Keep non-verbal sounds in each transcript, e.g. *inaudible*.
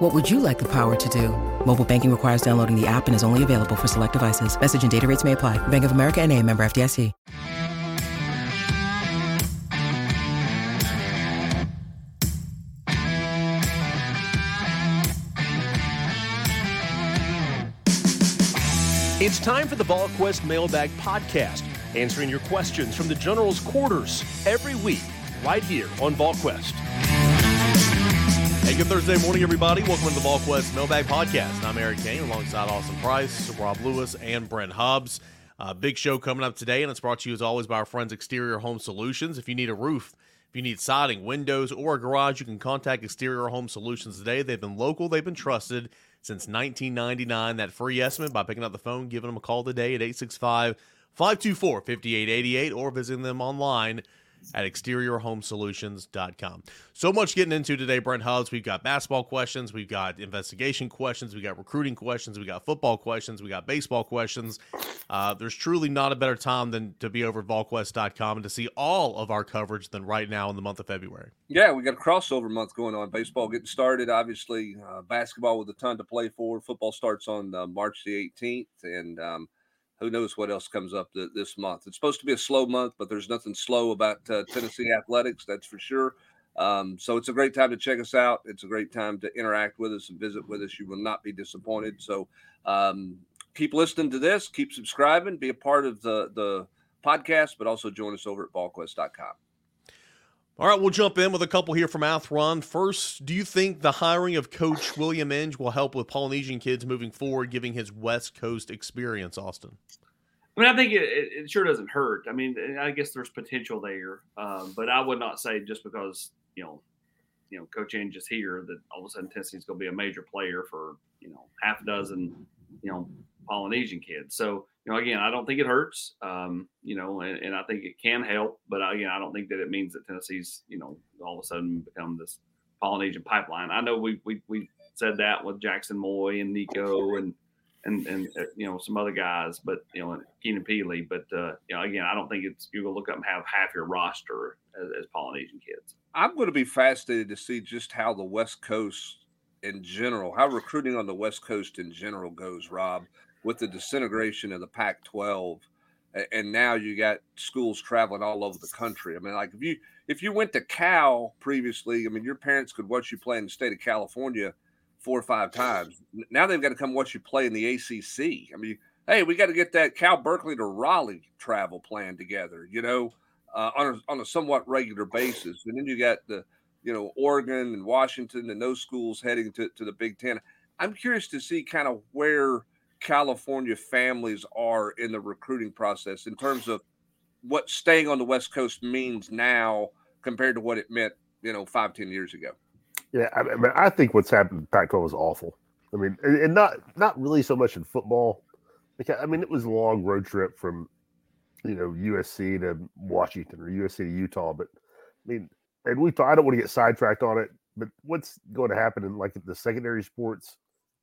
What would you like the power to do? Mobile banking requires downloading the app and is only available for select devices. Message and data rates may apply. Bank of America and a member FDIC. It's time for the VolQuest Mailbag Podcast, answering your questions from the General's quarters every week, right here on VolQuest. Hey, good Thursday morning, everybody. Welcome to the VolQuest Mailbag Podcast. I'm Eric Cain alongside Austin Price, Rob Lewis, and Brent Hubbs. Uh, big show coming up today, and it's brought to you as always by our friends Exterior Home Solutions. If you need a roof, if you need siding, windows, or a garage, you can contact Exterior Home Solutions today. They've been local, they've been trusted since 1999. That free estimate by picking up the phone, giving them a call today at 865 524 5888 or visiting them online at exteriorhomesolutions.com. So much getting into today, Brent Hubbs. We've got basketball questions, we've got investigation questions, we got recruiting questions, we got football questions, we got baseball questions. Uh, there's truly not a better time than to be over at volquest.com and to see all of our coverage than right now in the month of February. Yeah, we got a crossover month going on. Baseball getting started, obviously. Uh, basketball with a ton to play for. Football starts on uh, March the 18th, and um, who knows what else comes up th- this month. It's supposed to be a slow month, but there's nothing slow about uh, Tennessee athletics, that's for sure. Um, so it's a great time to check us out. It's a great time to interact with us and visit with us. You will not be disappointed. So um, keep listening to this, keep subscribing, be a part of the the podcast, but also join us over at volquest.com. All right, we'll jump in with a couple here from Athlon. First, do you think the hiring of Coach William Inge will help with Polynesian kids moving forward, giving his West Coast experience, Austin? I mean, I think it, it sure doesn't hurt. I mean, I guess there's potential there, um, but I would not say just because you know, you know, Coach Inge is here that all of a sudden Tennessee's going to be a major player for you know half a dozen, you know, Polynesian kids. So you know, again, I don't think it hurts. Um, you know, and, and, I think it can help, but again, I don't think that it means that Tennessee's, you know, all of a sudden become this Polynesian pipeline. I know we we we said that with Jackson Moy and Nico and and and uh, you know some other guys, but you know Keenan Pili. But uh, you know, again, I don't think it's you're gonna look up and have half your roster as, as Polynesian kids. I'm going to be fascinated to see just how the West Coast in general, how recruiting on the West Coast in general goes, Rob with the disintegration of the Pac 12 and now you got schools traveling all over the country. I mean, like if you if you went to Cal previously, I mean, your parents could watch you play in the state of California four or five times. Now they've got to come watch you play in the ACC. I mean, hey, we got to get that Cal Berkeley to Raleigh travel plan together. You know, uh, on a, on a somewhat regular basis, and then you got the you know Oregon and Washington and those schools heading to to the Big Ten. I'm curious to see kind of where California families are in the recruiting process in terms of what staying on the West Coast means now compared to what it meant, you know, five, ten years ago. Yeah, I mean, I think what's happened in Pac-12 is awful. I mean, and not not really so much in football. Because I mean, it was a long road trip from, you know, USC to Washington or USC to Utah. But I mean, and we thought I don't want to get sidetracked on it, but what's going to happen in like the secondary sports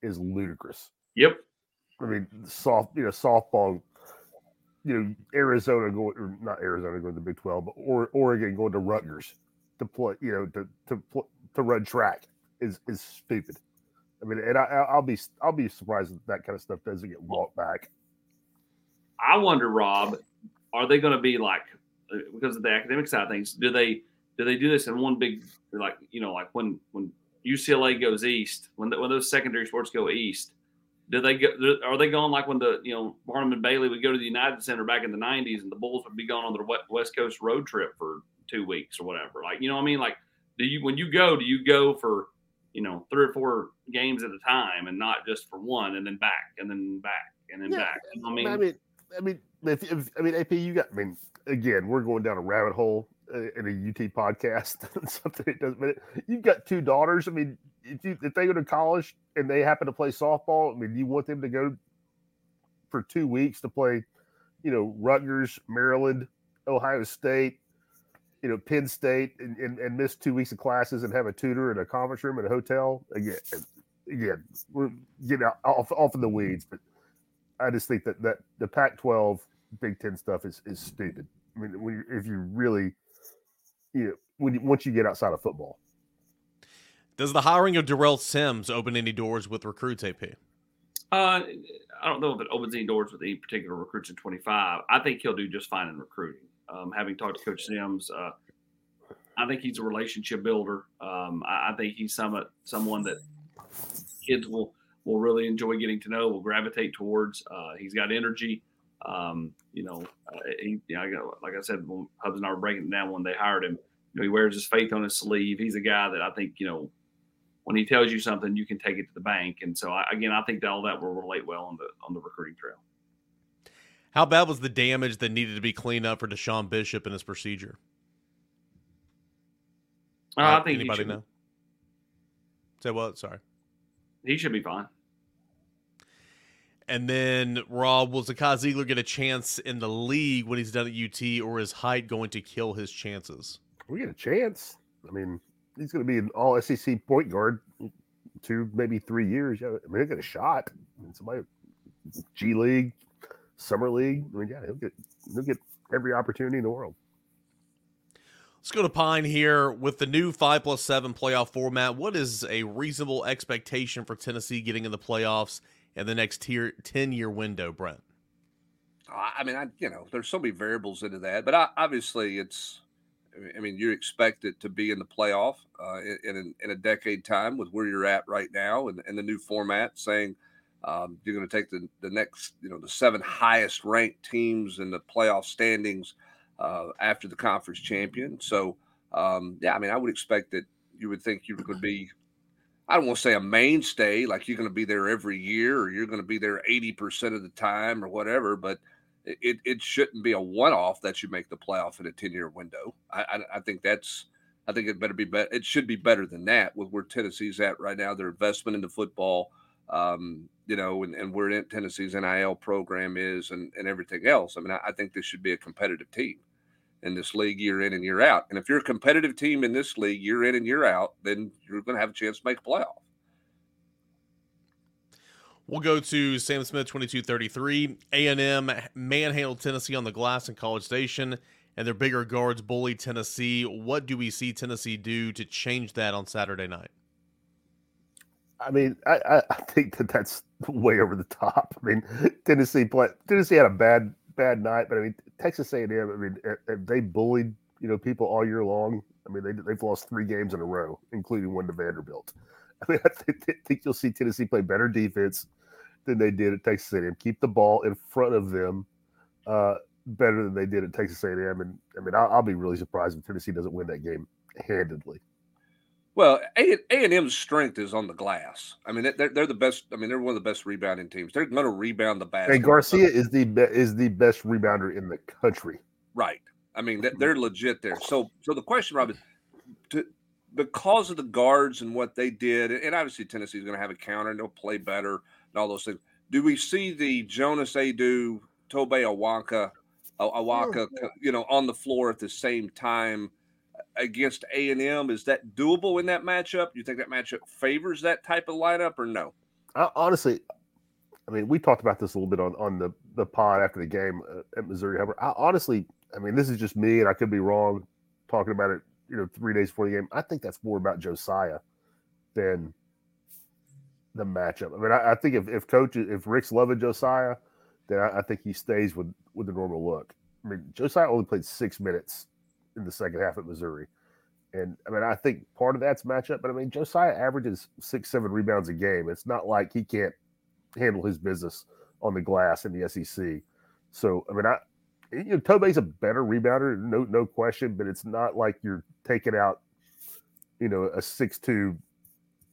is ludicrous. Yep. I mean, soft, you know, softball, you know, Arizona going or not Arizona going to the Big Twelve, but or, Oregon going to Rutgers to play, you know, to to to run track is is stupid. I mean, and I, I'll be I'll be surprised if that kind of stuff doesn't get walked back. I wonder, Rob, are they going to be like uh, because of the academic side of things? Do they do they do this in one big like you know like when when UCLA goes east when the, when those secondary sports go east? Do they go? Are they going like when the you know Barnum and Bailey would go to the United Center back in the '90s, and the Bulls would be going on their West Coast road trip for two weeks or whatever? Like you know what I mean? Like do you when you go, do you go for you know three or four games at a time, and not just for one, and then back, and then back, and then yeah, back? You know I mean, I mean, I mean, if, if, I mean, AP, you got. I mean, again, we're going down a rabbit hole in a UT podcast, *laughs* something it doesn't. But you've got two daughters. I mean, if you if they go to college and they happen to play softball, I mean, you want them to go for two weeks to play, you know, Rutgers, Maryland, Ohio State, you know, Penn State, and, and, and miss two weeks of classes and have a tutor in a conference room at a hotel. Again, again, we're getting off off in the weeds, but I just think that that the Pac-12 Big Ten stuff is is stupid. I mean, when you, if you really, you know, when once you get outside of football. Does the hiring of Darrell Sims open any doors with recruits, AP? Uh, I don't know if it opens any doors with any particular recruits in 25. I think he'll do just fine in recruiting. Um, having talked to Coach Sims, uh, I think he's a relationship builder. Um, I, I, think he's some, someone that kids will will really enjoy getting to know, will gravitate towards. Uh, he's got energy. Um, you know, uh, he, you know, like I said, when Hubbs and I were breaking it down when they hired him, you know, he wears his faith on his sleeve. He's a guy that I think, you know, when he tells you something, you can take it to the bank. And so, I, again, I think that all that will relate well on the on the recruiting trail. How bad was the damage that needed to be cleaned up for DeSean Bishop in his procedure? Uh, I think anybody know. Say what? Sorry. He should be fine. And then Rob, will Zakai Zeigler get a chance in the league when he's done at UT, or is height going to kill his chances? We get a chance. I mean, he's going to be an all SEC point guard two, maybe three years. Yeah, I mean, he'll get a shot. I mean, somebody G League, Summer League. I mean, yeah, he'll get he'll get every opportunity in the world. Let's go to Pine here with the new five plus seven playoff format. What is a reasonable expectation for Tennessee getting in the playoffs in the next tier, ten year window, Brent? I mean, I you know, there's so many variables into that, but I, obviously it's I mean, you expect it to be in the playoff uh, in, in, a decade time with where you're at right now and, and the new format saying um, you're going to take the, the next, you know, the seven highest ranked teams in the playoff standings uh, after the conference champion. So, um, yeah, I mean, I would expect that you would think you could be, I don't want to say a mainstay, like you're going to be there every year or you're going to be there 80% of the time or whatever, but – it, it shouldn't be a one off that you make the playoff in a 10 year window. I, I, I, think that's, I think it better be better. It should be better than that with where Tennessee's at right now. Their investment into football, um, you know, and, and where Tennessee's NIL program is and, and everything else. I mean, I, I think this should be a competitive team in this league year in and year out. And if you're a competitive team in this league year in and year out, then you're going to have a chance to make a playoff. We'll go to Sam Smith, 2233. A&M manhandled Tennessee on the glass in College Station, and their bigger guards bullied Tennessee. What do we see Tennessee do to change that on Saturday night? I mean, I, I think that that's way over the top. I mean, Tennessee play, Tennessee had a bad bad night, but I mean, Texas A&M. I mean, eh, eh, they bullied you know people all year long. I mean, they they've lost three games in a row, including one to Vanderbilt. *laughs* I mean, I think you'll see Tennessee play better defense than they did at Texas A&M. Keep the ball in front of them uh, better than they did at Texas A&M. And I mean, I'll, I'll, be really surprised if Tennessee doesn't win that game handedly. Well, A and M's strength is on the glass. I mean, they're, they're the best. I mean, they're one of the best rebounding teams. They're going to rebound the basket. And Garcia is the be, is the best rebounder in the country. Right. I mean, they're legit there. So, so the question, Rob, is to, because of the guards and what they did, and obviously Tennessee's going to have a counter and they'll play better all those things. Do we see the Jonas Aidoo, Tobe Awaka, Awaka, you know, on the floor at the same time against A and M? Is that doable in that matchup? Do you think that matchup favors that type of lineup, or no? I, honestly, I mean, we talked about this a little bit on on the the pod after the game uh, at Missouri. However, I, honestly, I mean, this is just me, and I could be wrong talking about it. You know, three days before the game. I think that's more about Josiah than the matchup. I mean, I, I think if, if coach if Rick's loving Josiah, then I, I, think he stays with with the normal look. I mean, Josiah only played six minutes in the second half at Missouri, and I mean, I think part of that's matchup. But I mean, Josiah averages six seven rebounds a game. It's not like he can't handle his business on the glass in the SEC. So I mean, I you know Tobe's a better rebounder, no no question. But it's not like you're taking out you know a six two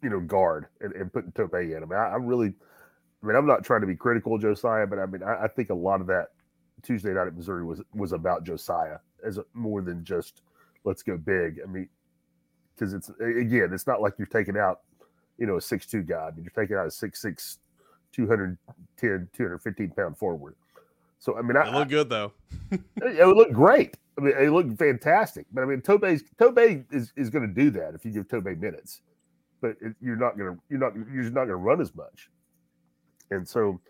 you know, guard and, and putting Tobe in. I mean, I, I, really, I mean, I'm not trying to be critical of Josiah, but I mean, I, I think a lot of that Tuesday night at Missouri was was about Josiah as a, more than just let's go big. I mean, because it's again, it's not like you're taking out, you know, a six two guy. I mean, you're taking out a six six, 210, 215 pound forward. So I mean, It I, look good though. *laughs* it would look great. I mean, it looked fantastic. But I mean, Tobe's Tobe is, is going to do that if you give Tobey minutes, but it, you're not to you're not you're not to run as much. And so,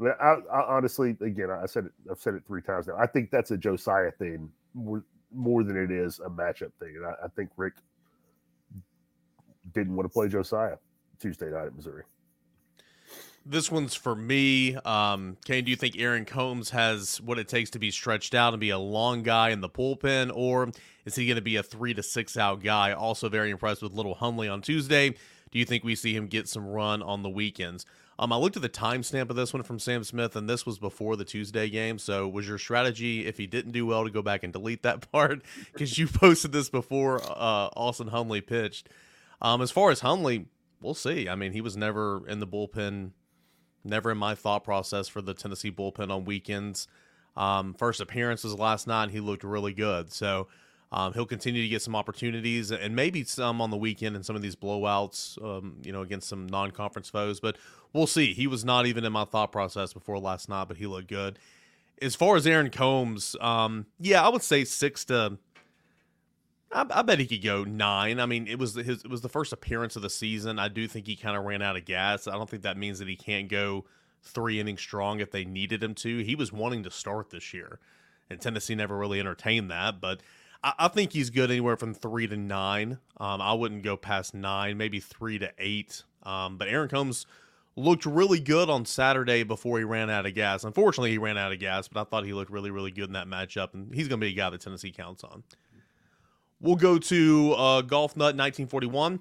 I, I, I honestly, again, I said it, I've said it three times now. I think that's a Josiah thing more more than it is a matchup thing. And I, I think Rick didn't want to play Josiah Tuesday night at Missouri. This one's for me. Um, Cain, do you think Aaron Combs has what it takes to be stretched out and be a long guy in the bullpen, or is he going to be a three to six out guy? Also, very impressed with Little Hunley on Tuesday. Do you think we see him get some run on the weekends? Um, I looked at the timestamp of this one from Sam Smith, and this was before the Tuesday game. So, was your strategy if he didn't do well to go back and delete that *laughs* part because you posted this before uh, Austin Hunley pitched? Um, as far as Hunley, we'll see. I mean, he was never in the bullpen Never in my thought process for the Tennessee bullpen on weekends. Um, first appearance was last night. And he looked really good. So um, he'll continue to get some opportunities and maybe some on the weekend and some of these blowouts, um, you know, against some non-conference foes. But we'll see. He was not even in my thought process before last night, but he looked good. As far as Aaron Combs, um, yeah, I would say six to I, I, bet he could go nine. I mean, it was his it was the first appearance of the season. I do think he kind of ran out of gas. I don't think that means that he can't go three innings strong if they needed him to. He was wanting to start this year, and Tennessee never really entertained that. But I, I think he's good anywhere from three to nine. Um, I wouldn't go past nine, maybe three to eight. Um, but Aaron Combs looked really good on Saturday before he ran out of gas. Unfortunately, he ran out of gas, but I thought he looked really, really good in that matchup, and he's going to be a guy that Tennessee counts on. We'll go to uh, Golf Nut 1941.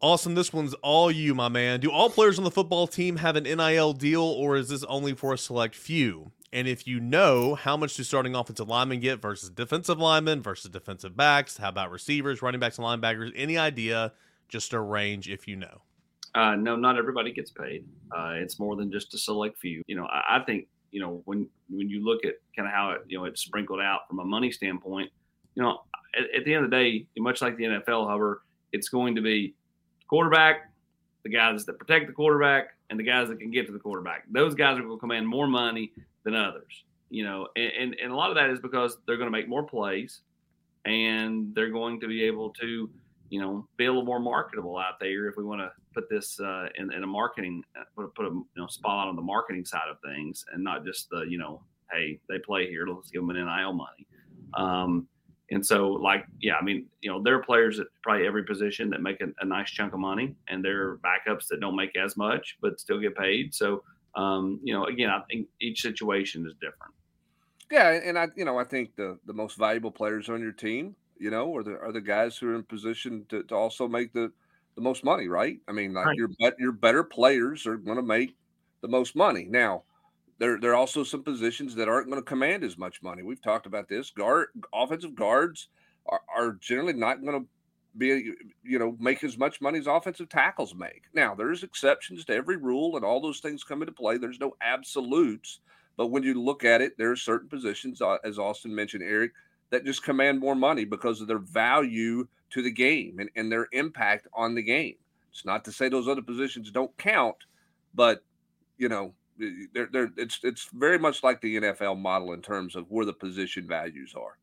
Awesome. This one's all you, my man. Do all players on the football team have an NIL deal, or is this only for a select few? And if you know, how much do starting offensive linemen get versus defensive linemen versus defensive backs? How about receivers, running backs, and linebackers? Any idea? Just a range if you know. Uh, no, not everybody gets paid. Uh, it's more than just a select few. You know, I, I think you know when when you look at kind of how it you know it's sprinkled out from a money standpoint. You know, at, at, the end of the day, much like the NFL, however, it's going to be quarterback, the guys that protect the quarterback, and the guys that can get to the quarterback. Those guys are going to command more money than others. You know, and, and, and a lot of that is because they're going to make more plays, and they're going to be able to, you know, be a little more marketable out there. If we want to put this uh, in, in a marketing, uh, put put a you know spot on the marketing side of things, and not just the you know, hey, they play here, let's give them an NIL money. Um, and so, like, yeah, I mean, you know, there are players at probably every position that make a, a nice chunk of money, and there are backups that don't make as much but still get paid. So, um, you know, again, I think each situation is different. Yeah, and I, you know, I think the the most valuable players on your team, you know, are the are the guys who are in position to, to also make the the most money, right? I mean, like right. your your better players are going to make the most money. Now, there, there are also some positions that aren't going to command as much money. We've talked about this. Guard, offensive guards are, are generally not going to be, you know, make as much money as offensive tackles make. Now, there's exceptions to every rule, and all those things come into play. There's no absolutes, but when you look at it, there are certain positions, uh, as Austin mentioned, Eric, that just command more money because of their value to the game and, and their impact on the game. It's not to say those other positions don't count, but you know, Eh, eh, they're, they're, it's it's very much like the NFL model in terms of where the position values are.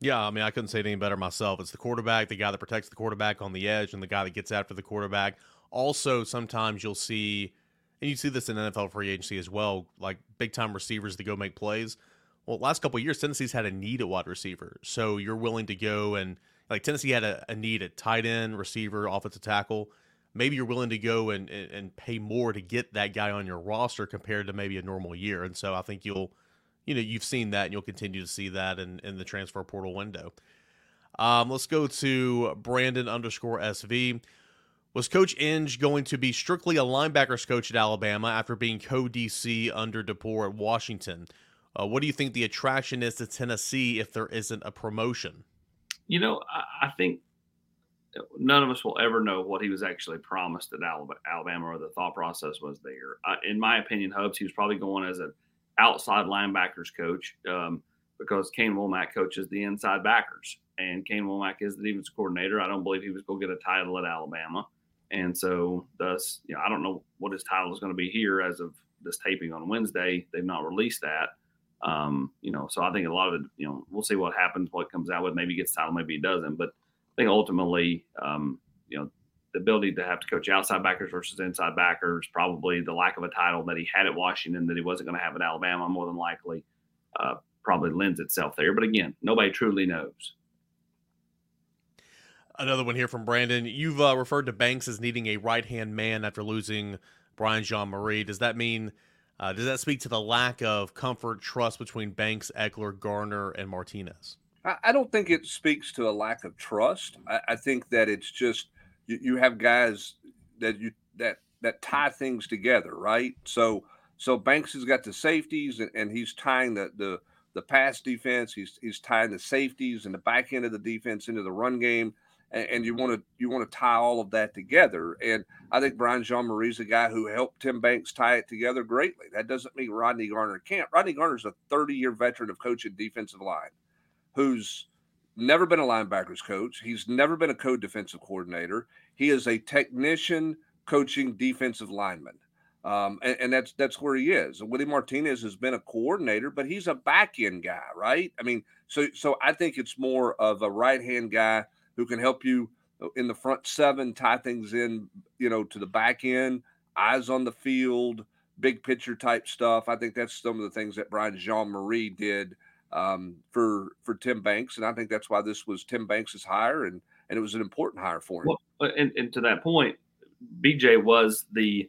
Yeah, I mean, I couldn't say it any better myself. It's the quarterback, the guy that protects the quarterback on the edge, and the guy that gets after the quarterback. Also, sometimes you'll see, and you see this in NFL free agency as well, like big time receivers that go make plays. Well, last couple years, Tennessee's had a need at wide receiver, so you're willing to go and like Tennessee had a, a need at tight end, receiver, offensive tackle maybe you're willing to go and, and pay more to get that guy on your roster compared to maybe a normal year. And so I think you'll, you know, you've seen that and you'll continue to see that in, in the transfer portal window. Um, let's go to Brandon underscore SV. Was Coach Inge going to be strictly a linebackers coach at Alabama after being co DC under DeBoer at Washington? Uh, what do you think the attraction is to Tennessee if there isn't a promotion? You know, I, I think none of us will ever know what he was actually promised at Alabama or the thought process was there. Uh, in my opinion, Hubbs, he was probably going as an outside linebackers coach um, because Kane Wommack coaches the inside backers, and Kane Wommack is the defense coordinator. I don't believe he was going to get a title at Alabama, and so thus, you know, I don't know what his title is going to be here as of this taping on Wednesday. They've not released that. Um, you know, so I think a lot of it, you know, we'll see what happens, what comes out with. Maybe he gets title, maybe he doesn't. But think ultimately, um, you know, the ability to have to coach outside backers versus inside backers, probably the lack of a title that he had at Washington that he wasn't going to have at Alabama, more than likely, uh, probably lends itself there. But again, nobody truly knows. Another one here from Brandon. You've uh, referred to Banks as needing a right hand man after losing Brian Jean-Mary. Does that mean? Uh, does that speak to the lack of comfort, trust between Banks, Ekeler, Garner, and Martinez? I, don't think it speaks to a lack of trust. I, think that it's just you, have guys that you that that tie things together, right? So so Banks has got the safeties and, he's tying the the the pass defense. He's he's tying the safeties and the back end of the defense into the run game. And, and you want to you want to tie all of that together. And I think Brian Jean-Mary is a guy who helped Tim Banks tie it together greatly. That doesn't mean Rodney Garner can't. Rodney Garner's a 30 year veteran of coaching defensive line, who's never been a linebackers coach. He's never been a co-defensive coordinator. He is a technician coaching defensive lineman. Um, and, and, that's that's where he is. Willie Martinez has been a coordinator, but he's a back end guy, right? I mean, so so I think it's more of a right hand guy who can help you in the front seven, tie things in, you know, to the back end, eyes on the field, big picture type stuff. I think that's some of the things that Brian Jean-Mary did um, for for Tim Banks, and I think that's why this was Tim Banks's hire, and and it was an important hire for him. Well, and, and to that point, BJ was the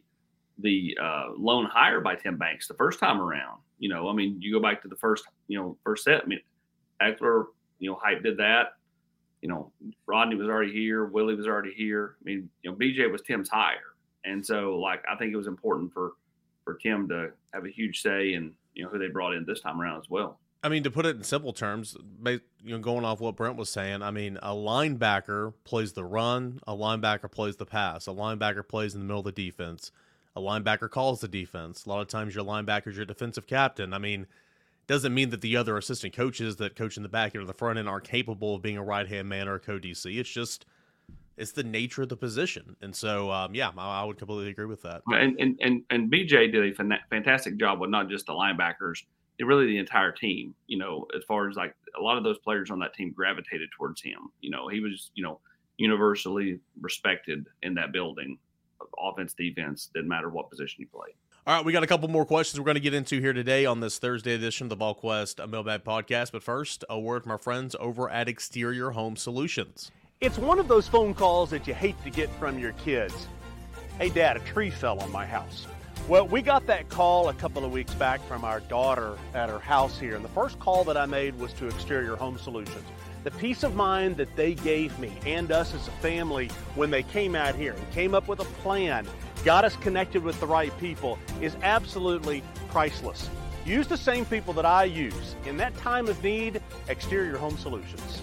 the uh, loan hire by Tim Banks the first time around. You know, I mean, you go back to the first, you know, first set. I mean, Ekeler, you know, hype did that. You know, Rodney was already here. Willie was already here. I mean, you know, BJ was Tim's hire, and so like I think it was important for for Tim to have a huge say in you know who they brought in this time around as well. I mean, to put it in simple terms, you know, going off what Brent was saying, I mean, a linebacker plays the run, a linebacker plays the pass, a linebacker plays in the middle of the defense, a linebacker calls the defense. A lot of times, your linebacker's your defensive captain. I mean, doesn't mean that the other assistant coaches that coach in the back end or the front end are capable of being a right hand man or a co DC. It's just it's the nature of the position, and so um, yeah, I, I, would completely agree with that. And and and, and BJ did a fantastic job with not just the linebackers really the entire team, you know, as far as like a lot of those players on that team gravitated towards him. You know, he was, you know, universally respected in that building. Offense, defense, didn't matter what position he played. All right, we got a couple more questions we're going to get into here today on this Thursday edition of the VolQuest Mailbag Podcast. But first, a word from our friends over at Exterior Home Solutions. It's one of those phone calls that you hate to get from your kids. Hey, Dad, a tree fell on my house. Well, we got that call a couple of weeks back from our daughter at her house here, and the first call that I made was to Exterior Home Solutions. The peace of mind that they gave me and us as a family when they came out here and came up with a plan, got us connected with the right people, is absolutely priceless. Use the same people that I use. In that time of need, Exterior Home Solutions.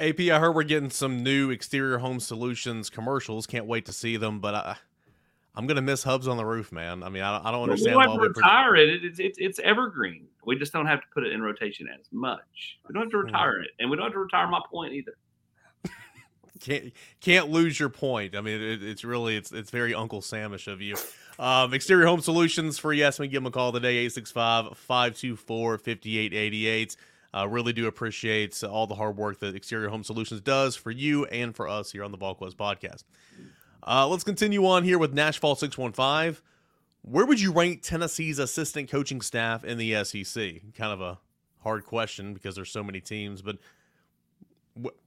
AP, I heard we're getting some new exterior home solutions commercials. Can't wait to see them. But I, I'm gonna miss Hubbs on the roof, man. I mean, I, I don't understand we why we retire it. It's, it's it's evergreen. We just don't have to put it in rotation as much. We don't have to retire it, and we don't have to retire my point either. *laughs* can't can't lose your point. I mean, it, it's really it's it's very Uncle Samish of you. Um, Exterior Home Solutions for yes, we give them a call today 865 524 5888. Uh, really do appreciate all the hard work that Exterior Home Solutions does for you and for us here on the VolQuest podcast. Uh, let's continue on here with Nashville 615. Where would you rank Tennessee's assistant coaching staff in the SEC? Kind of a hard question because there's so many teams, but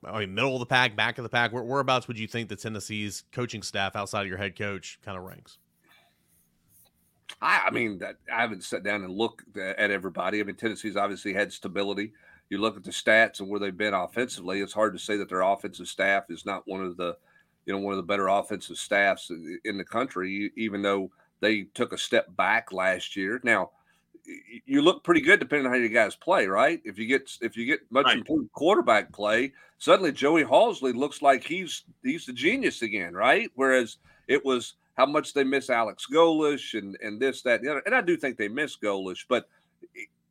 I mean, middle of the pack, back of the pack. Where, whereabouts would you think the Tennessee's coaching staff outside of your head coach kind of ranks? I, I mean, that I haven't sat down and looked at everybody. I mean, Tennessee's obviously had stability. You look at the stats and where they've been offensively. It's hard to say that their offensive staff is not one of the, you know, one of the better offensive staffs in the country. Even though they took a step back last year. Now, you look pretty good depending on how you guys play, right? If you get if you get much right. improved quarterback play, suddenly Joey Halzle looks like he's he's the genius again, right? Whereas it was how much they miss Alex Golesh and and this that and the other. And I do think they miss Golesh, but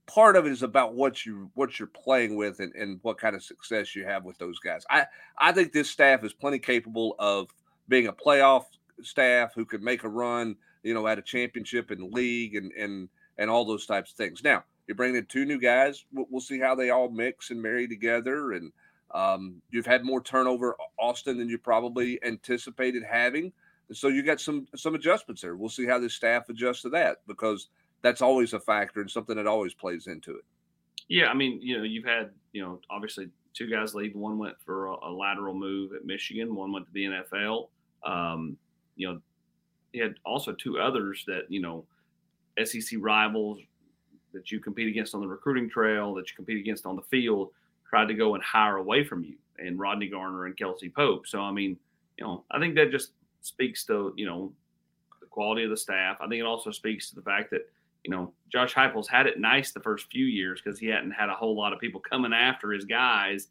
part of it is about what you what you're playing with and, and what kind of success you have with those guys. I I think this staff is plenty capable of being a playoff staff who could make a run, you know, at a championship and league and and and all those types of things. Now you're bringing in two new guys. We'll, we'll see how they all mix and marry together. And um, you've had more turnover, Austin, than you probably anticipated having. So you got some some adjustments there. We'll see how this staff adjusts to that because that's always a factor and something that always plays into it. Yeah, I mean, you know, you've had, you know, obviously two guys leave. One went for a, a lateral move at Michigan. One went to the NFL. Um, you know, he had also two others that you know SEC rivals that you compete against on the recruiting trail, that you compete against on the field, tried to go and hire away from you, and Rodney Garner and Kelsey Pope. So, I mean, you know, I think that just speaks to, you know, the quality of the staff. I think it also speaks to the fact that, you know, Josh Heupel's had it nice the first few years because he hadn't had a whole lot of people coming after his guys.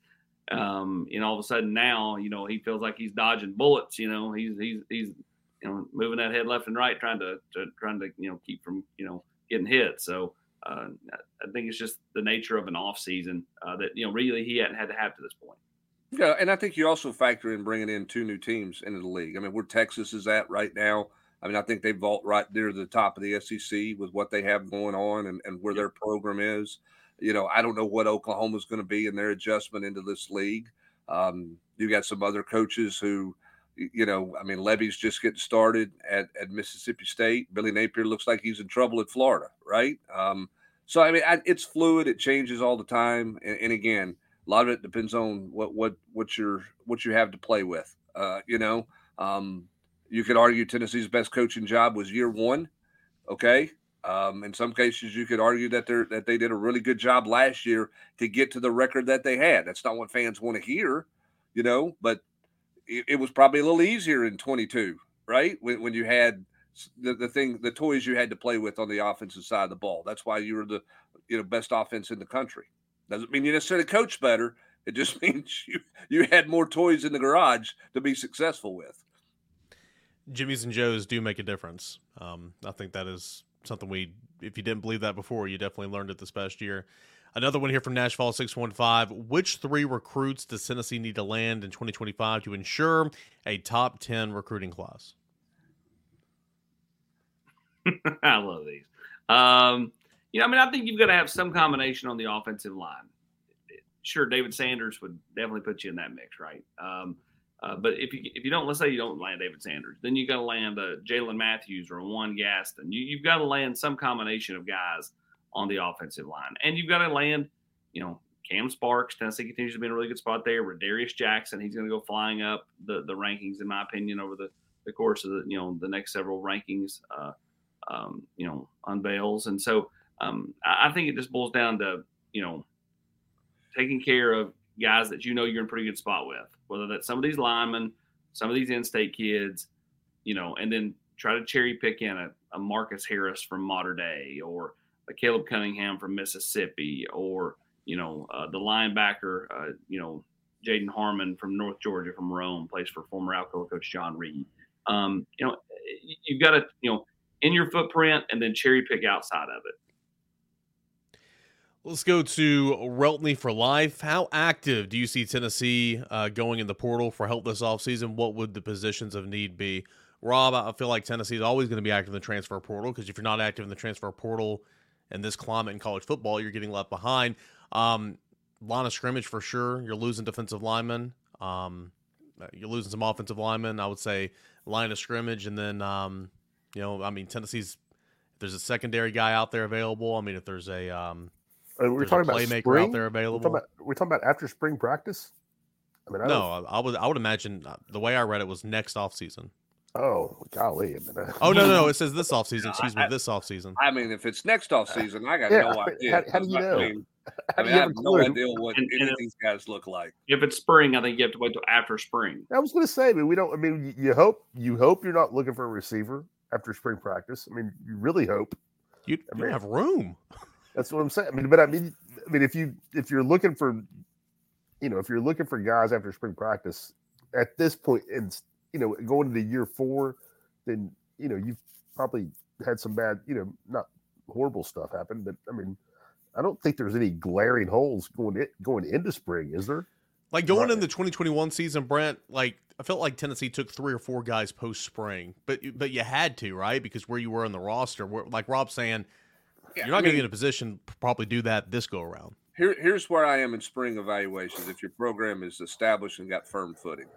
Um, and all of a sudden now, you know, he feels like he's dodging bullets. You know, he's he's he's you know, moving that head left and right, trying to, to trying to you know keep from you know getting hit. So uh, I think it's just the nature of an off season uh, that you know really he hadn't had to have to this point. Yeah, and I think you also factor in bringing in two new teams into the league. I mean, where Texas is at right now. I mean, I think they vault right near the top of the SEC with what they have going on and, and where their program is. You know, I don't know what Oklahoma's going to be in their adjustment into this league. Um, you got some other coaches who you know, I mean, Lebby's just getting started at, at Mississippi State. Billy Napier looks like he's in trouble at Florida, right? Um, so I mean, I, it's fluid; it changes all the time, and, and, again, a lot of it depends on what what what your what you have to play with. Uh, you know, um, you could argue Tennessee's best coaching job was year one. Okay, um, in some cases, you could argue that they that they did a really good job last year to get to the record that they had. That's not what fans want to hear, you know. But it, it, was probably a little easier in 22, right? When, when you had the, the thing, the toys you had to play with on the offensive side of the ball. That's why you were the you know best offense in the country. Doesn't mean you necessarily coach better. It just *laughs* means you you had more toys in the garage to be successful with. Jimmy's and Joe's do make a difference. Um, I think that is something we, if you didn't believe that before, you definitely learned it this past year. Another one here from Nashville 615. Which three recruits does Tennessee need to land in 2025 to ensure a top 10 recruiting class? *laughs* I love these. Um, you know, I mean, I think you've got to have some combination on the offensive line. Sure, David Sanders would definitely put you in that mix, right? Um, uh, but if you if you don't, let's say you don't land David Sanders, then you got to land a Jalen Matthews or Juan Gaston. You, you've got to land some combination of guys on the offensive line. And you've got to land, you know, Cam Sparks, Tennessee continues to be in a really good spot there. Darius Jackson, he's going to go flying up the, the rankings, in my opinion, over the, the course of the, you know, the next several rankings, uh, um, you know, unveils. And so um, I, think it just boils down to, you know, taking care of guys that you know you're in pretty good spot with, whether that's some of these linemen, some of these in-state kids, you know, and then try to cherry pick in a, a Marcus Harris from Mater Dei or a Caleb Cunningham from Mississippi, or you know uh, the linebacker, uh, you know Jaden Harmon from North Georgia from Rome, plays for former Alcoa coach John Reed. Um, you know you've got to you know in your footprint and then cherry pick outside of it. Let's go to Reltney for life. How active do you see Tennessee uh, going in the portal for help this offseason? What would the positions of need be? Rob, I feel like Tennessee is always going to be active in the transfer portal because if you're not active in the transfer portal, and this climate in college football, you're getting left behind. Um, line of scrimmage for sure. You're losing defensive linemen. Um, you're losing some offensive linemen. I would say line of scrimmage, and then um, you know, I mean, Tennessee's. If there's a secondary guy out there available. I mean, if there's a um, uh, we're talking about playmaker spring? out there available. We're talking, about, we're talking about after spring practice. I mean, I no, I would I would imagine uh, the way I read it was next off season. Oh, golly. oh, no, no, no. It *laughs* says this off season. Excuse me, this off season. I mean, if it's next off season, I got yeah, no idea. How, how do you know? *laughs* I mean, I, mean, I have no idea what and, any of these guys look like. If it's spring, I think you have to wait till after spring. I was going to say, I mean, we don't. I mean, you hope you hope you're not looking for a receiver after spring practice. I mean, you really hope you I don't mean- have room. *laughs* that's what I'm saying. I mean, but I mean, I mean, if you if you're looking for, you know, if you're looking for guys after spring practice, at this point, and you know, going into year four, then you know you've probably had some bad, you know, not horrible stuff happen, but I mean, I don't think there's any glaring holes going in, going into spring, is there? Like going Right. in the 2021 season, Brent, like I felt like Tennessee took three or four guys post spring, but but you had to, right? Because where you were in the roster, where, like Rob's saying, Yeah, you're not I going to mean, be in a position to probably do that this go around. here, here's where I am in spring evaluations. If your program is established and got firm footing,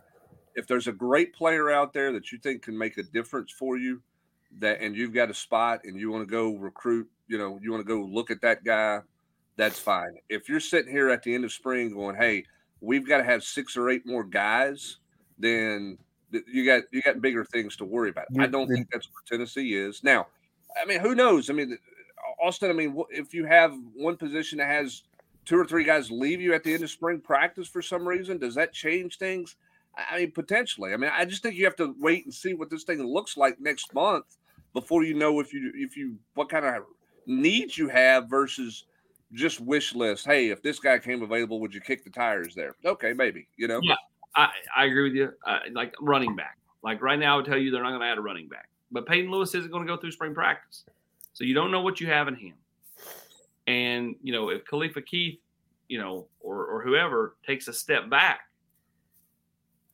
if there's a great player out there that you think can make a difference for you, that and you've got a spot and you want to go recruit, you know, you want to go look at that guy, that's fine. If you're sitting here at the end of spring going, "Hey, we've got to have six or eight more guys," then you got you got bigger things to worry about. I don't think that's where Tennessee is now. I mean, who knows? I mean, Austin. I mean, if you have one position that has two or three guys leave you at the end of spring practice for some reason, does that change things? I mean, potentially. I mean, I just think you have to wait and see what this thing looks like next month before you know if you if you what kind of needs you have versus just wish list. Hey, if this guy came available, would you kick the tires there? Okay, maybe. You know. Yeah. I, I agree with you. Uh, like running back. Like right now, I would tell you they're not going to add a running back. But Peyton Lewis isn't going to go through spring practice. So you don't know what you have in him. And, you know, if Khalifa Keith, you know, or, or whoever takes a step back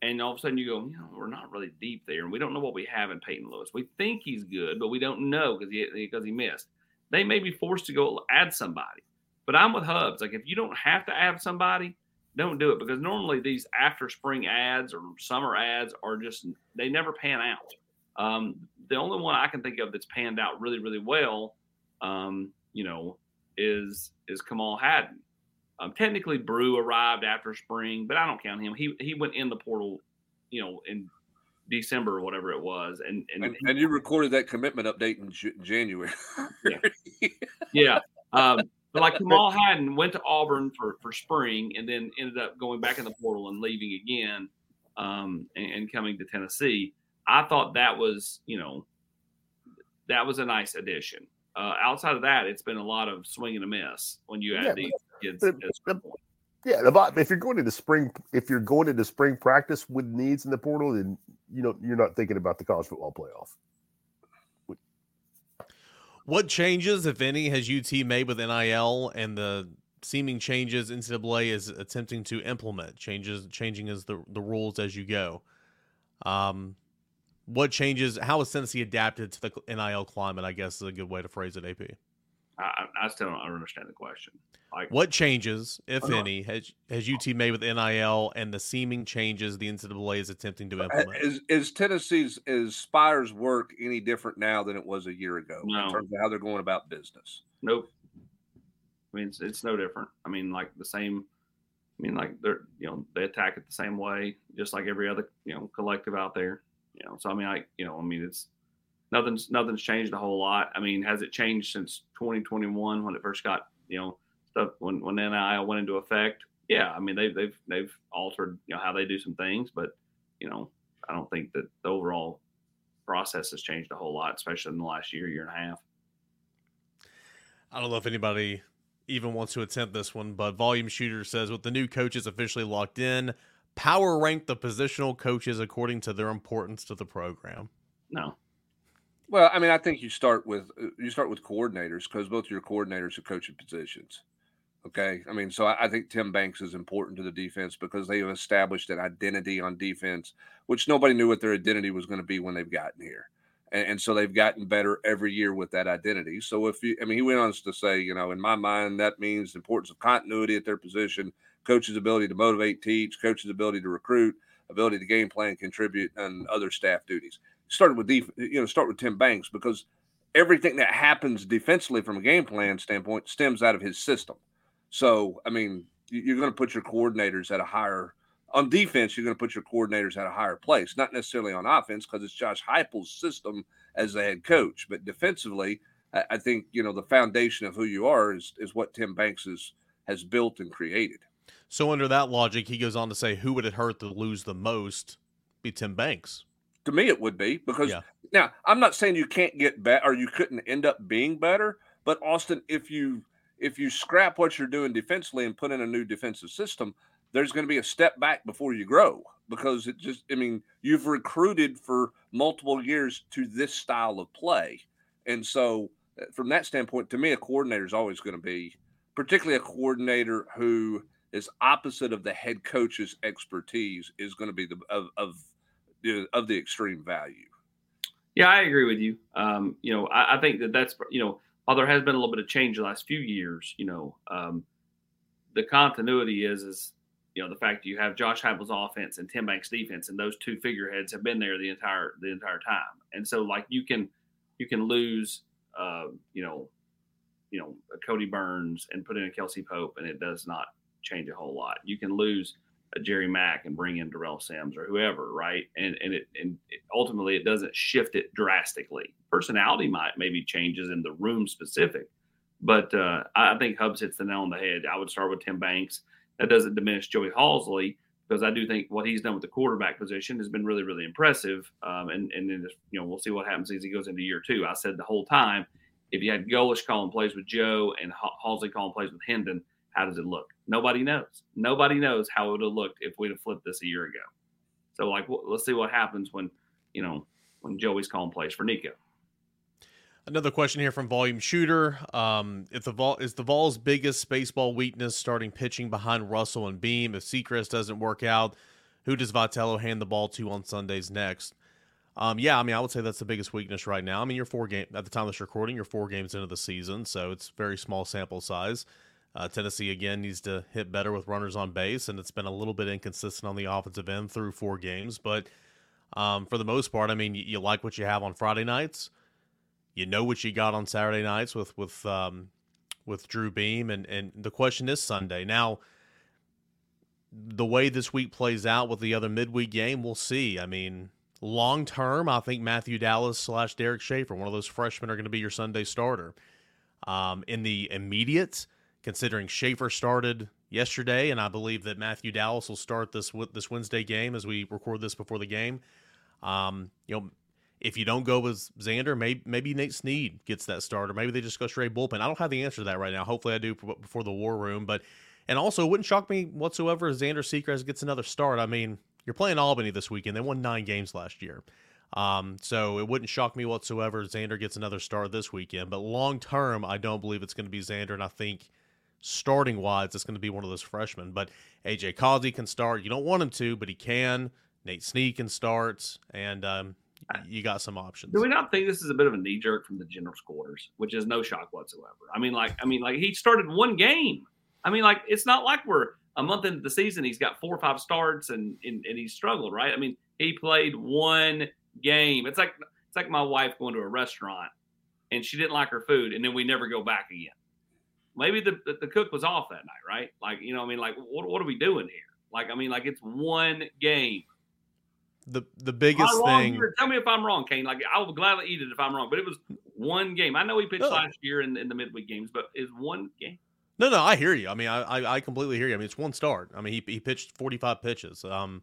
and all of a sudden you go, you know, we're not really deep there and we don't know what we have in Peyton Lewis. We think he's good, but we don't know because he, because he missed. They may be forced to go add somebody. But I'm with Hubbs. Like if you don't have to add somebody, don't do it because normally these after spring ads or summer ads are just they never pan out. Um, the only one I can think of that's panned out really, really well, um, you know, is is Kamal Hadden. Um, technically, Bru arrived after spring, but I don't count him. He he went in the portal, you know, in December or whatever it was, and and, And, and you recorded that commitment update in J- January. yeah. *laughs* Um, but like Kamal Hadden went to Auburn for, for spring and then ended up going back in the portal and leaving again um, and, and coming to Tennessee. I thought that was, you know, that was a nice addition. Uh, outside of that, it's been a lot of swing and a miss when you add Yeah, these kids. but- at spring point. Yeah, the bot. If you're going into spring, if you're going into spring practice with needs in the portal, then you know you're not thinking about the college football playoff. What changes, if any, has UT made with NIL and the seeming changes NCAA is attempting to implement? Changes, changing as the the rules as you go. Um, what changes? How has Tennessee adapted to the NIL climate? I guess is a good way to phrase it. AP. I, I- I still don't understand the question. Like, What changes, if any, has has UT made with NIL and the seeming changes the NCAA is attempting to uh, implement? Is is Tennessee's is Spyre's work any different now than it was a year ago No. in terms of how they're going about business? Nope. I mean, it's, it's no different. I mean, like the same. I mean, like they're you know they attack it the same way, just like every other you know collective out there. You know, so I mean, I you know, I mean, it's nothing's nothing's changed a whole lot. I mean, has it changed since 2021 when it first got you know stuff when when NIL went into effect? Yeah, I mean they've they've they've altered you know how they do some things, but you know I don't think that the overall process has changed a whole lot, especially in the last year year and a half. I don't know if anybody even wants to attempt this one, but Volume Shooter says with the new coaches officially locked in, power rank the positional coaches according to their importance to the program. No, Well, I mean, I think you start with uh, you start with coordinators because both your coordinators are coaching positions. Okay, I mean, so I, I think Tim Banks is important to the defense because they have established an identity on defense, which nobody knew what their identity was going to be when they've gotten here, and, and so they've gotten better every year with that identity. So if you, I mean, he went on to say, you know, in my mind, that means the importance of continuity at their position, coach's ability to motivate, teach, coach's ability to recruit, ability to game plan, contribute, and other staff duties started with def- you know start with Tim Banks because everything that happens defensively from a game plan standpoint stems out of his system. So I mean, you- you're going to put your coordinators at a higher on defense. You're going to put your coordinators at a higher place, not necessarily on offense because it's Josh Heupel's system as the head coach, but defensively, I, I think you know the foundation of who you are is is what Tim Banks is, has built and created. So under that logic, he goes on to say, who would it hurt to lose the most? Be Tim Banks. To me, it would be because Yeah. now I'm not saying you can't get better or you couldn't end up being better, but Austin, if you if you scrap what you're doing defensively and put in a new defensive system, there's going to be a step back before you grow because it just I mean you've recruited for multiple years to this style of play, and so uh, from that standpoint, to me, a coordinator is always going to be, particularly a coordinator who is opposite of the head coach's expertise, is going to be the of of the of the extreme value. Yeah, I agree with you. Um, you know, I, I think that that's you know, while there has been a little bit of change the last few years, you know, um, the continuity is is you know the fact that you have Josh Heupel's offense and Tim Banks' defense, and those two figureheads have been there the entire the entire time. And so, like you can you can lose, uh, you know, you know Kodi Burns and put in a Kelsey Pope, and it does not change a whole lot. You can lose a Jerry Mack and bring in Darrell Sims or whoever, right? And and it and it, ultimately it doesn't shift it drastically. Personality might maybe changes in the room specific, but uh, I think Hubbs hits the nail on the head. I would start with Tim Banks. That doesn't diminish Joey Halzle because I do think what he's done with the quarterback position has been really really impressive. Um, and and then you know we'll see what happens as he goes into year two. I said the whole time if you had Golesh calling plays with Joe and Halzle calling plays with Hendon, how does it look? Nobody knows. Nobody knows how it would have looked if we'd have flipped this a year ago. So, like, let's see what happens when, you know, when Joey's calling plays for Nico. Another question here from Volume Shooter. Um, if the Vol is the Vols' biggest baseball weakness starting pitching behind Russell and Beam, if Sechrist doesn't work out, who does Vitello hand the ball to on Sundays next? Um, yeah, I mean, I would say that's the biggest weakness right now. I mean, you're four game at the time of this recording, you're four games into the season, so it's very small sample size. Uh, Tennessee again needs to hit better with runners on base, and it's been a little bit inconsistent on the offensive end through four games. But um, for the most part, I mean, you, you like what you have on Friday nights. You know what you got on Saturday nights with with um, with Drew Beam, and and the question is Sunday now. The way this week plays out with the other midweek game, we'll see. I mean, long term, I think Matthew Dallas slash Derek Schaefer, one of those freshmen, are going to be your Sunday starter. Um, in the immediate, considering Schaefer started yesterday, and I believe that Matthew Dallas will start this this Wednesday game as we record this before the game. Um, you know, if you don't go with Zander, maybe maybe Nate Snead gets that start, or maybe they just go straight bullpen. I don't have the answer to that right now. Hopefully, I do before the war room. But and also, it wouldn't shock me whatsoever if Zander Sechrist gets another start. I mean, you're playing Albany this weekend. They won nine games last year. Um, so it wouldn't shock me whatsoever if Zander gets another start this weekend. But long term, I don't believe it's going to be Zander, and I think starting wise, it's going to be one of those freshmen. But AJ Causey can start. You don't want him to, but he can. Nate Snead can start, and um, you got some options. Do we not think this is a bit of a knee jerk from the general's quarters, which is no shock whatsoever? I mean, like, I mean, like he started one game. I mean, like it's not like we're a month into the season. He's got four or five starts and and, and he's struggled, right? I mean, he played one game. It's like it's like my wife going to a restaurant and she didn't like her food, and then we never go back again. Maybe the the, cook was off that night, right? Like, you know, I mean, like, what what are we doing here? Like, I mean, like it's one game the the biggest thing. Here? Tell me if I'm wrong, Cain. Like I will gladly eat it if I'm wrong, but it was one game. I know he pitched No. last year in, in the midweek games, but is one game. No, no, I hear you. I mean, I, I, I completely hear you. I mean, it's one start. I mean, he, he pitched 45 pitches. Um,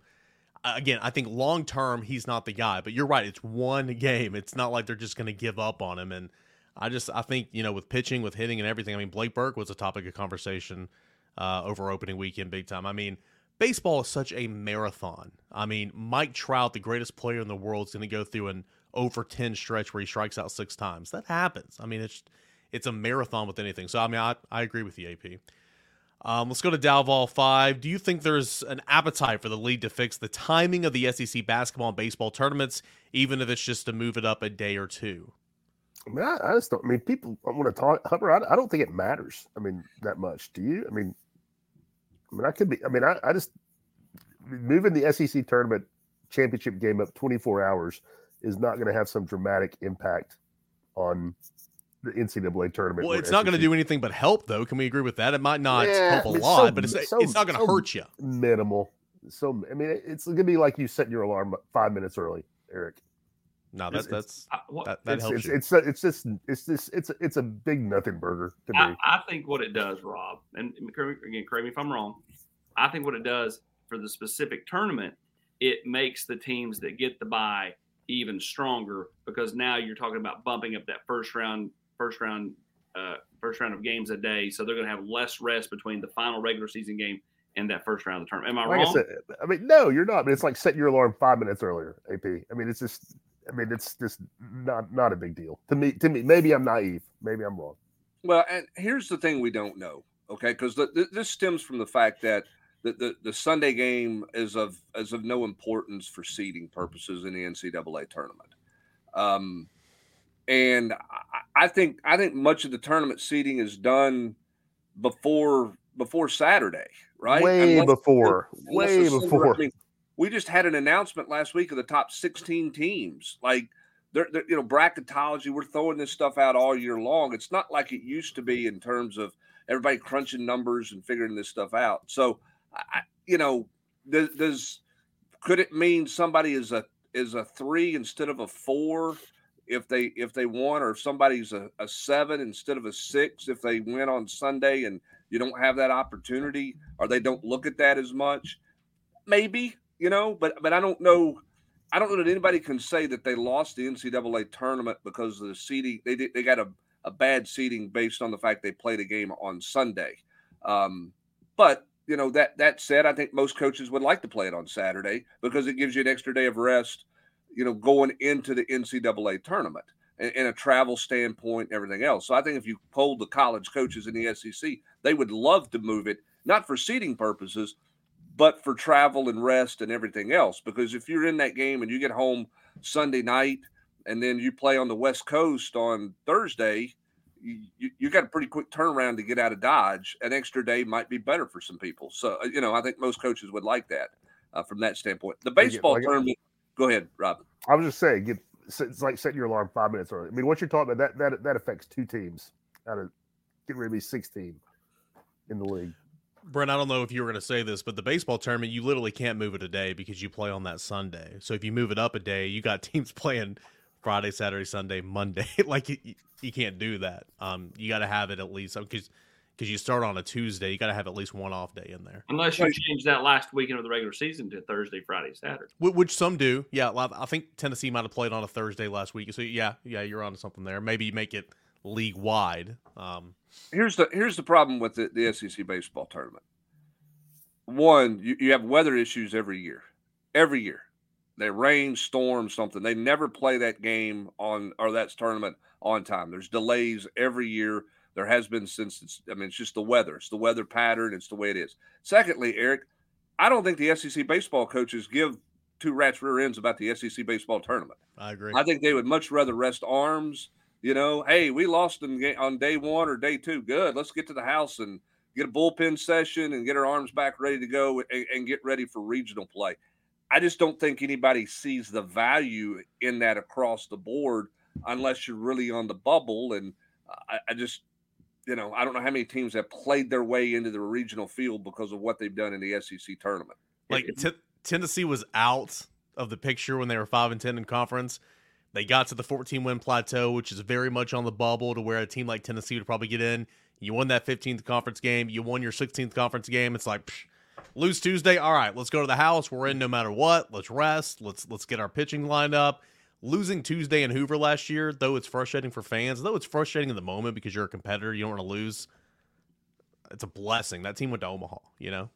again, I think long term he's not the guy, but you're right. It's one *laughs* game. It's not like they're just going to give up on him. And I just I think you know with pitching, with hitting, and everything. I mean, Blake Burke was a topic of conversation uh, over opening weekend, big time. I mean, baseball is such a marathon. I mean, Mike Trout, the greatest player in the world, is going to go through an over 10 stretch where he strikes out six times. That happens. I mean, it's it's a marathon with anything. So I mean, I, I agree with the AP. Um, let's go to Dalval five. Do you think there's an appetite for the league to fix the timing of the SEC basketball and baseball tournaments, even if it's just to move it up a day or two? I mean, I, I just don't. I mean, people I want to talk. Huber, I, I don't think it matters. I mean, that much. Do you? I mean, I mean, I could be. I mean, I, I just moving the SEC tournament championship game up 24 hours is not going to have some dramatic impact on the NCAA tournament. Well, it's not going to do anything but help, though. Can we agree with that? It might not Yeah, help a I mean, lot, so- but it's so- it's not going to so hurt you. minimal. So I mean, it's going to be like you set your alarm five minutes early, Eric. No, It's- that's that's I, what, that, that it's, helps it's, you. it's it's just it's just it's it's a big nothing burger to me. I, I think what it does, Rob, and correct again, correct me if I'm wrong. I think what it does for the specific tournament, it makes the teams that get the bye even stronger because now you're talking about bumping up that first round, first round, uh, first round of games a day. So they're going to have less rest between the final regular season game and that first round of the tournament. Am I like wrong? I, said, I mean, no, you're not. But it's like setting your alarm five minutes earlier. AP. I mean, it's just. I mean, it's just not not a big deal to me. To me, maybe I'm naive. Maybe I'm wrong. Well, and here's the thing we don't know, okay? Because this stems from the fact that the, the, the Sunday game is of is of no importance for seeding purposes in the NCAA tournament. Um, and I, I think I think much of the tournament seeding is done before before Saturday, right? Way unless, before, unless way before. I mean, we just had an announcement last week of the top 16 teams. Like, they're, they're, you know, bracketology. We're throwing this stuff out all year long. It's not like it used to be in terms of everybody crunching numbers and figuring this stuff out. So, I, you know, does, does could it mean somebody is a is a three instead of a four if they if they won, or if somebody's a, a seven instead of a six if they win on Sunday and you don't have that opportunity, or they don't look at that as much? Maybe you know, but but I don't know. I don't know that anybody can say that they lost the NCAA tournament because of the seeding. They did, they got a, a bad seeding based on the fact they played a game on Sunday. Um, but you know that that said, I think most coaches would like to play it on Saturday because it gives you an extra day of rest. You know, going into the NCAA tournament in a travel standpoint, and everything else. So I think if you polled the college coaches in the SEC, they would love to move it, not for seating purposes, but for travel and rest and everything else. Because if you're in that game and you get home Sunday night and then you play on the West Coast on Thursday, you, you got a pretty quick turnaround to get out of Dodge. An extra day might be better for some people. So, uh, you know, I think most coaches would like that uh, from that standpoint. The baseball like tournament, go ahead, Rob. I was just saying, get, it's like setting your alarm five minutes early. I mean, what you're talking about, that, that, that affects two teams out of getting ready to be 16 in the league. Brent, I don't know if you were going to say this, but the baseball tournament, you literally can't move it a day because you play on that Sunday. So if you move it up a day, you got *laughs* teams playing Friday, Saturday, Sunday, Monday. *laughs* like you, you, can't do that. Um, you got to have it at least because because you start on a Tuesday, you got to have at least one off day in there. Unless you change that last weekend of the regular season to Thursday, Friday, Saturday, which some do. Yeah, I think Tennessee might have played on a Thursday last week. So yeah, yeah, you're on to something there. Maybe you make it league wide. Um, here's the here's the problem with the, the SEC baseball tournament. One, you, you have weather issues every year, every year. They rain, storm, something. They never play that game on or that tournament on time. There's delays every year. There has been since it's. I mean, it's just the weather. It's the weather pattern. It's the way it is. Secondly, Eric, I don't think the SEC baseball coaches give two rats rear ends about the SEC baseball tournament. I agree. I think they would much rather rest arms you know, hey, we lost them on day one or day two. Good. Let's get to the house and get a bullpen session and get our arms back ready to go and, and get ready for regional play. I just don't think anybody sees the value in that across the board unless you're really on the bubble. And I, I just, you know, I don't know how many teams have played their way into the regional field because of what they've done in the SEC tournament. Like t- Tennessee was out of the picture when they were five and ten in conference they got to the 14 win plateau, which is very much on the bubble to where a team like Tennessee would probably get in. You won that 15th conference game. You won your 16th conference game. It's like, psh, lose Tuesday. All right, let's go to the house. We're in no matter what. Let's rest. Let's let's get our pitching lined up. Losing Tuesday in Hoover last year, though it's frustrating for fans, though it's frustrating in the moment because you're a competitor, you don't want to lose. It's a blessing. That team went to Omaha, you know.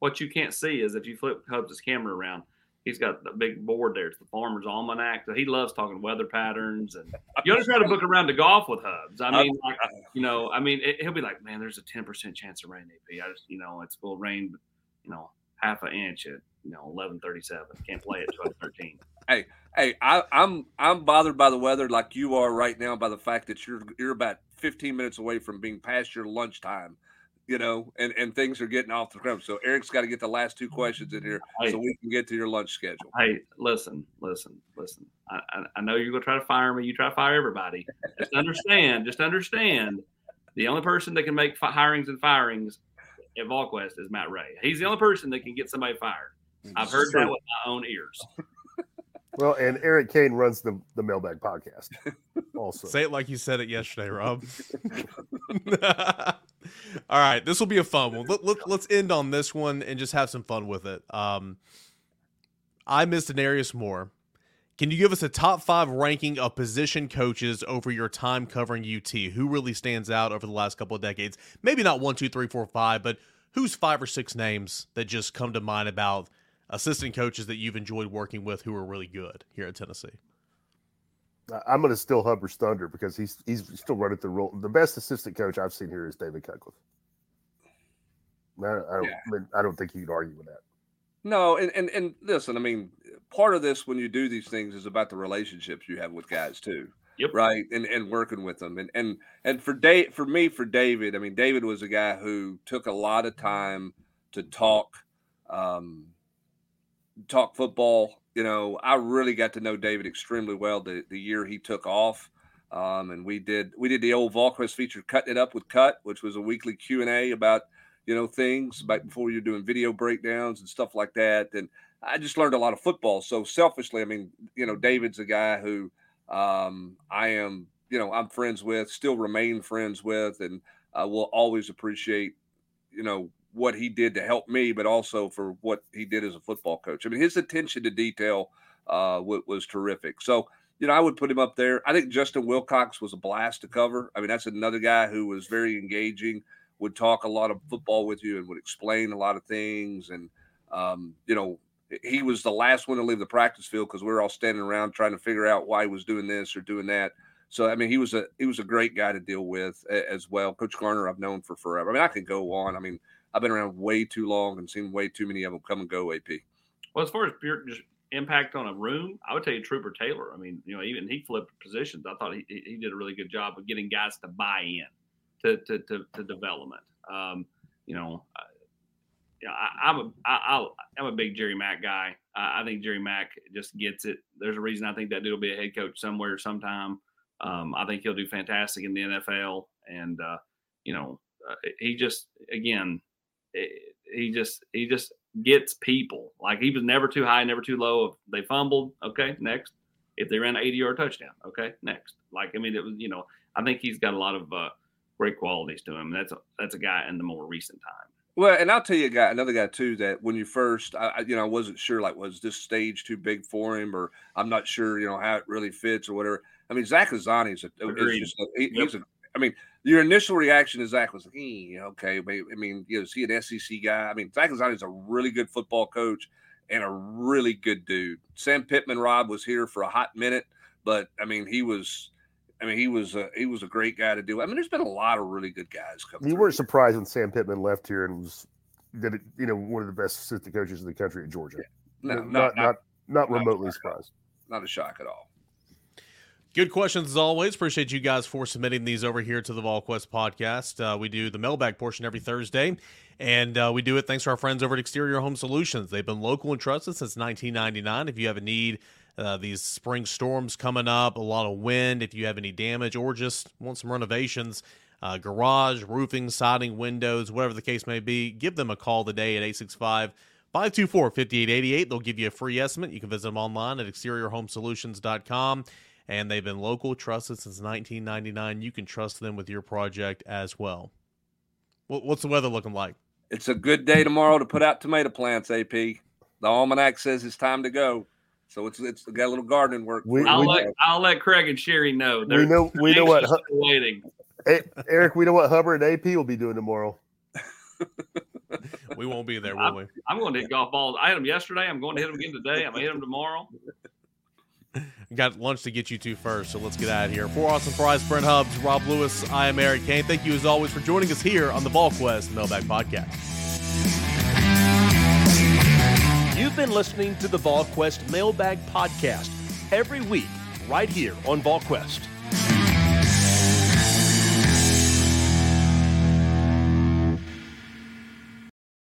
What you can't see is if you flip Hubbs' camera around, he's got the big board there. It's the Farmer's Almanac. So he loves talking weather patterns, and you ought to try to book around to golf with Hubbs. I mean, like, you know, I mean, it, he'll be like, man, there's a ten percent chance of rain. AP, I just, you know, it's will rain, you know, half an inch at you know eleven thirty seven. Can't play at twelve thirteen. Hey, hey, I, I'm I'm bothered by the weather like you are right now by the fact that you're you're about 15 minutes away from being past your lunchtime you know, and, and things are getting off the ground. So Eric's got to get the last two mm-hmm. questions in here hey, so we can get to your lunch schedule. Hey, listen, listen, listen. I, I, I know you're going to try to fire me. You try to fire everybody. Just understand, just understand the only person that can make hirings and firings at VolQuest is Matt Ray. He's the only person that can get somebody fired. Mm, I've heard that with my own ears. Well, and Eric Cain runs the the Mailbag podcast. *laughs* Also, say it like you said it yesterday, Rob. *laughs* All right, this will be a fun one. Let, let, let's end on this one and just have some fun with it. Um, I miss Denarius Moore. Can you give us a top five ranking of position coaches over your time covering UT? Who really stands out over the last couple of decades? Maybe not one, two, three, four, five, but who's five or six names that just come to mind about assistant coaches that you've enjoyed working with who are really good here at Tennessee? I'm going to steal Hubbard's thunder because he's he's still running the role. The best assistant coach I've seen here is David Cutcliffe. I, I, don't, Yeah. I, mean, I don't think you could argue with that. No, and, and and listen, I mean, part of this when you do these things is about the relationships you have with guys too. Yep. Right. And and working with them. And and and for Dave for me, for David, I mean, David was a guy who took a lot of time to talk um talk football. You know, I really got to know David extremely well the, the year he took off. Um, and we did we did the old VolQuest feature, cutting it up with Cut, which was a weekly Q and A about you know things back before you're doing video breakdowns and stuff like that. And I just learned a lot of football. So selfishly, I mean, you know, David's a guy who um, I am, you know, I'm friends with, still remain friends with, and I will always appreciate, you know, what he did to help me, but also for what he did as a football coach. I mean, his attention to detail uh, was, was terrific. So, you know, I would put him up there. I think Justin Wilcox was a blast to cover. I mean, that's another guy who was very engaging, would talk a lot of football with you and would explain a lot of things. And, um, you know, he was the last one to leave the practice field because we were all standing around trying to figure out why he was doing this or doing that. So I mean, he was a he was a great guy to deal with as well. Coach Garner, I've known for forever. I mean, I could go on. I mean, I've been around way too long and seen way too many of them come and go. AP. Well, as far as pure just impact on a room, I would tell you Trooper Taylor. I mean, you know, even he flipped positions. I thought he, he did a really good job of getting guys to buy in to to to, to development. Um, you know, uh, you know, I, I'm a I, I'm a big Jerry Mack guy. I, think Jerry Mack just gets it. There's a reason I think that dude will be a head coach somewhere sometime. Um, I think he'll do fantastic in the NFL, and uh, you know, uh, he just again, he just he just gets people. Like he was never too high, never too low. If they fumbled, okay, next. If they ran an 80 yard touchdown, okay, next. Like I mean, it was you know, I think he's got a lot of uh, great qualities to him. That's a, that's a guy in the more recent time. Well, and I'll tell you a guy, another guy too, that when you first, I, you know, I wasn't sure like was this stage too big for him, or I'm not sure, you know, how it really fits or whatever. I mean, Zach Azzanni is, a, is just a, he- Yep. he's a. I mean, your initial reaction to Zach was "Eh, okay, I mean, you know, is he an SEC guy? I mean, Zach Azzanni is a really good football coach and a really good dude. Sam Pittman, Rob was here for a hot minute, but I mean, he was. I mean, he was a he was a great guy to do. I mean, there's been a lot of really good guys come. You weren't surprised when Sam Pittman left here and was did it, you know one of the best assistant coaches in the country at Georgia. No, not not, not not, remotely surprised. not a shock at all. Good questions as always. Appreciate you guys for submitting these over here to the VolQuest podcast. Uh, we do the mailbag portion every Thursday, and uh, we do it thanks to our friends over at Exterior Home Solutions. They've been local and trusted since 1999. If you have a need, uh, these spring storms coming up, a lot of wind, if you have any damage or just want some renovations, uh, garage, roofing, siding, windows, whatever the case may be, give them a call today at 865 524 5888. They'll give you a free estimate. You can visit them online at exteriorhomesolutions.com. And they've been local, trusted since 1999. You can trust them with your project as well. What's the weather looking like? It's a good day tomorrow to put out tomato plants. AP. The almanac says it's time to go. So it's it's got a little gardening work. We- I'll you. let I'll let Craig and Sherry know. We They're know we know what anxiously waiting. Eh, Eric. We know what Hubbard and AP will be doing tomorrow. We won't be there, will we? I'm going to hit golf balls. I hit them yesterday. I'm going to hit them again today. I'm going to hit them tomorrow. *laughs* Got lunch to get you to first, so let's get out of here. For Austin Price, Brent Hubbs, Rob Lewis, I am Eric Cain. Thank you as always for joining us here on the VolQuest Mailbag Podcast. You've been listening to the VolQuest Mailbag Podcast every week right here on VolQuest.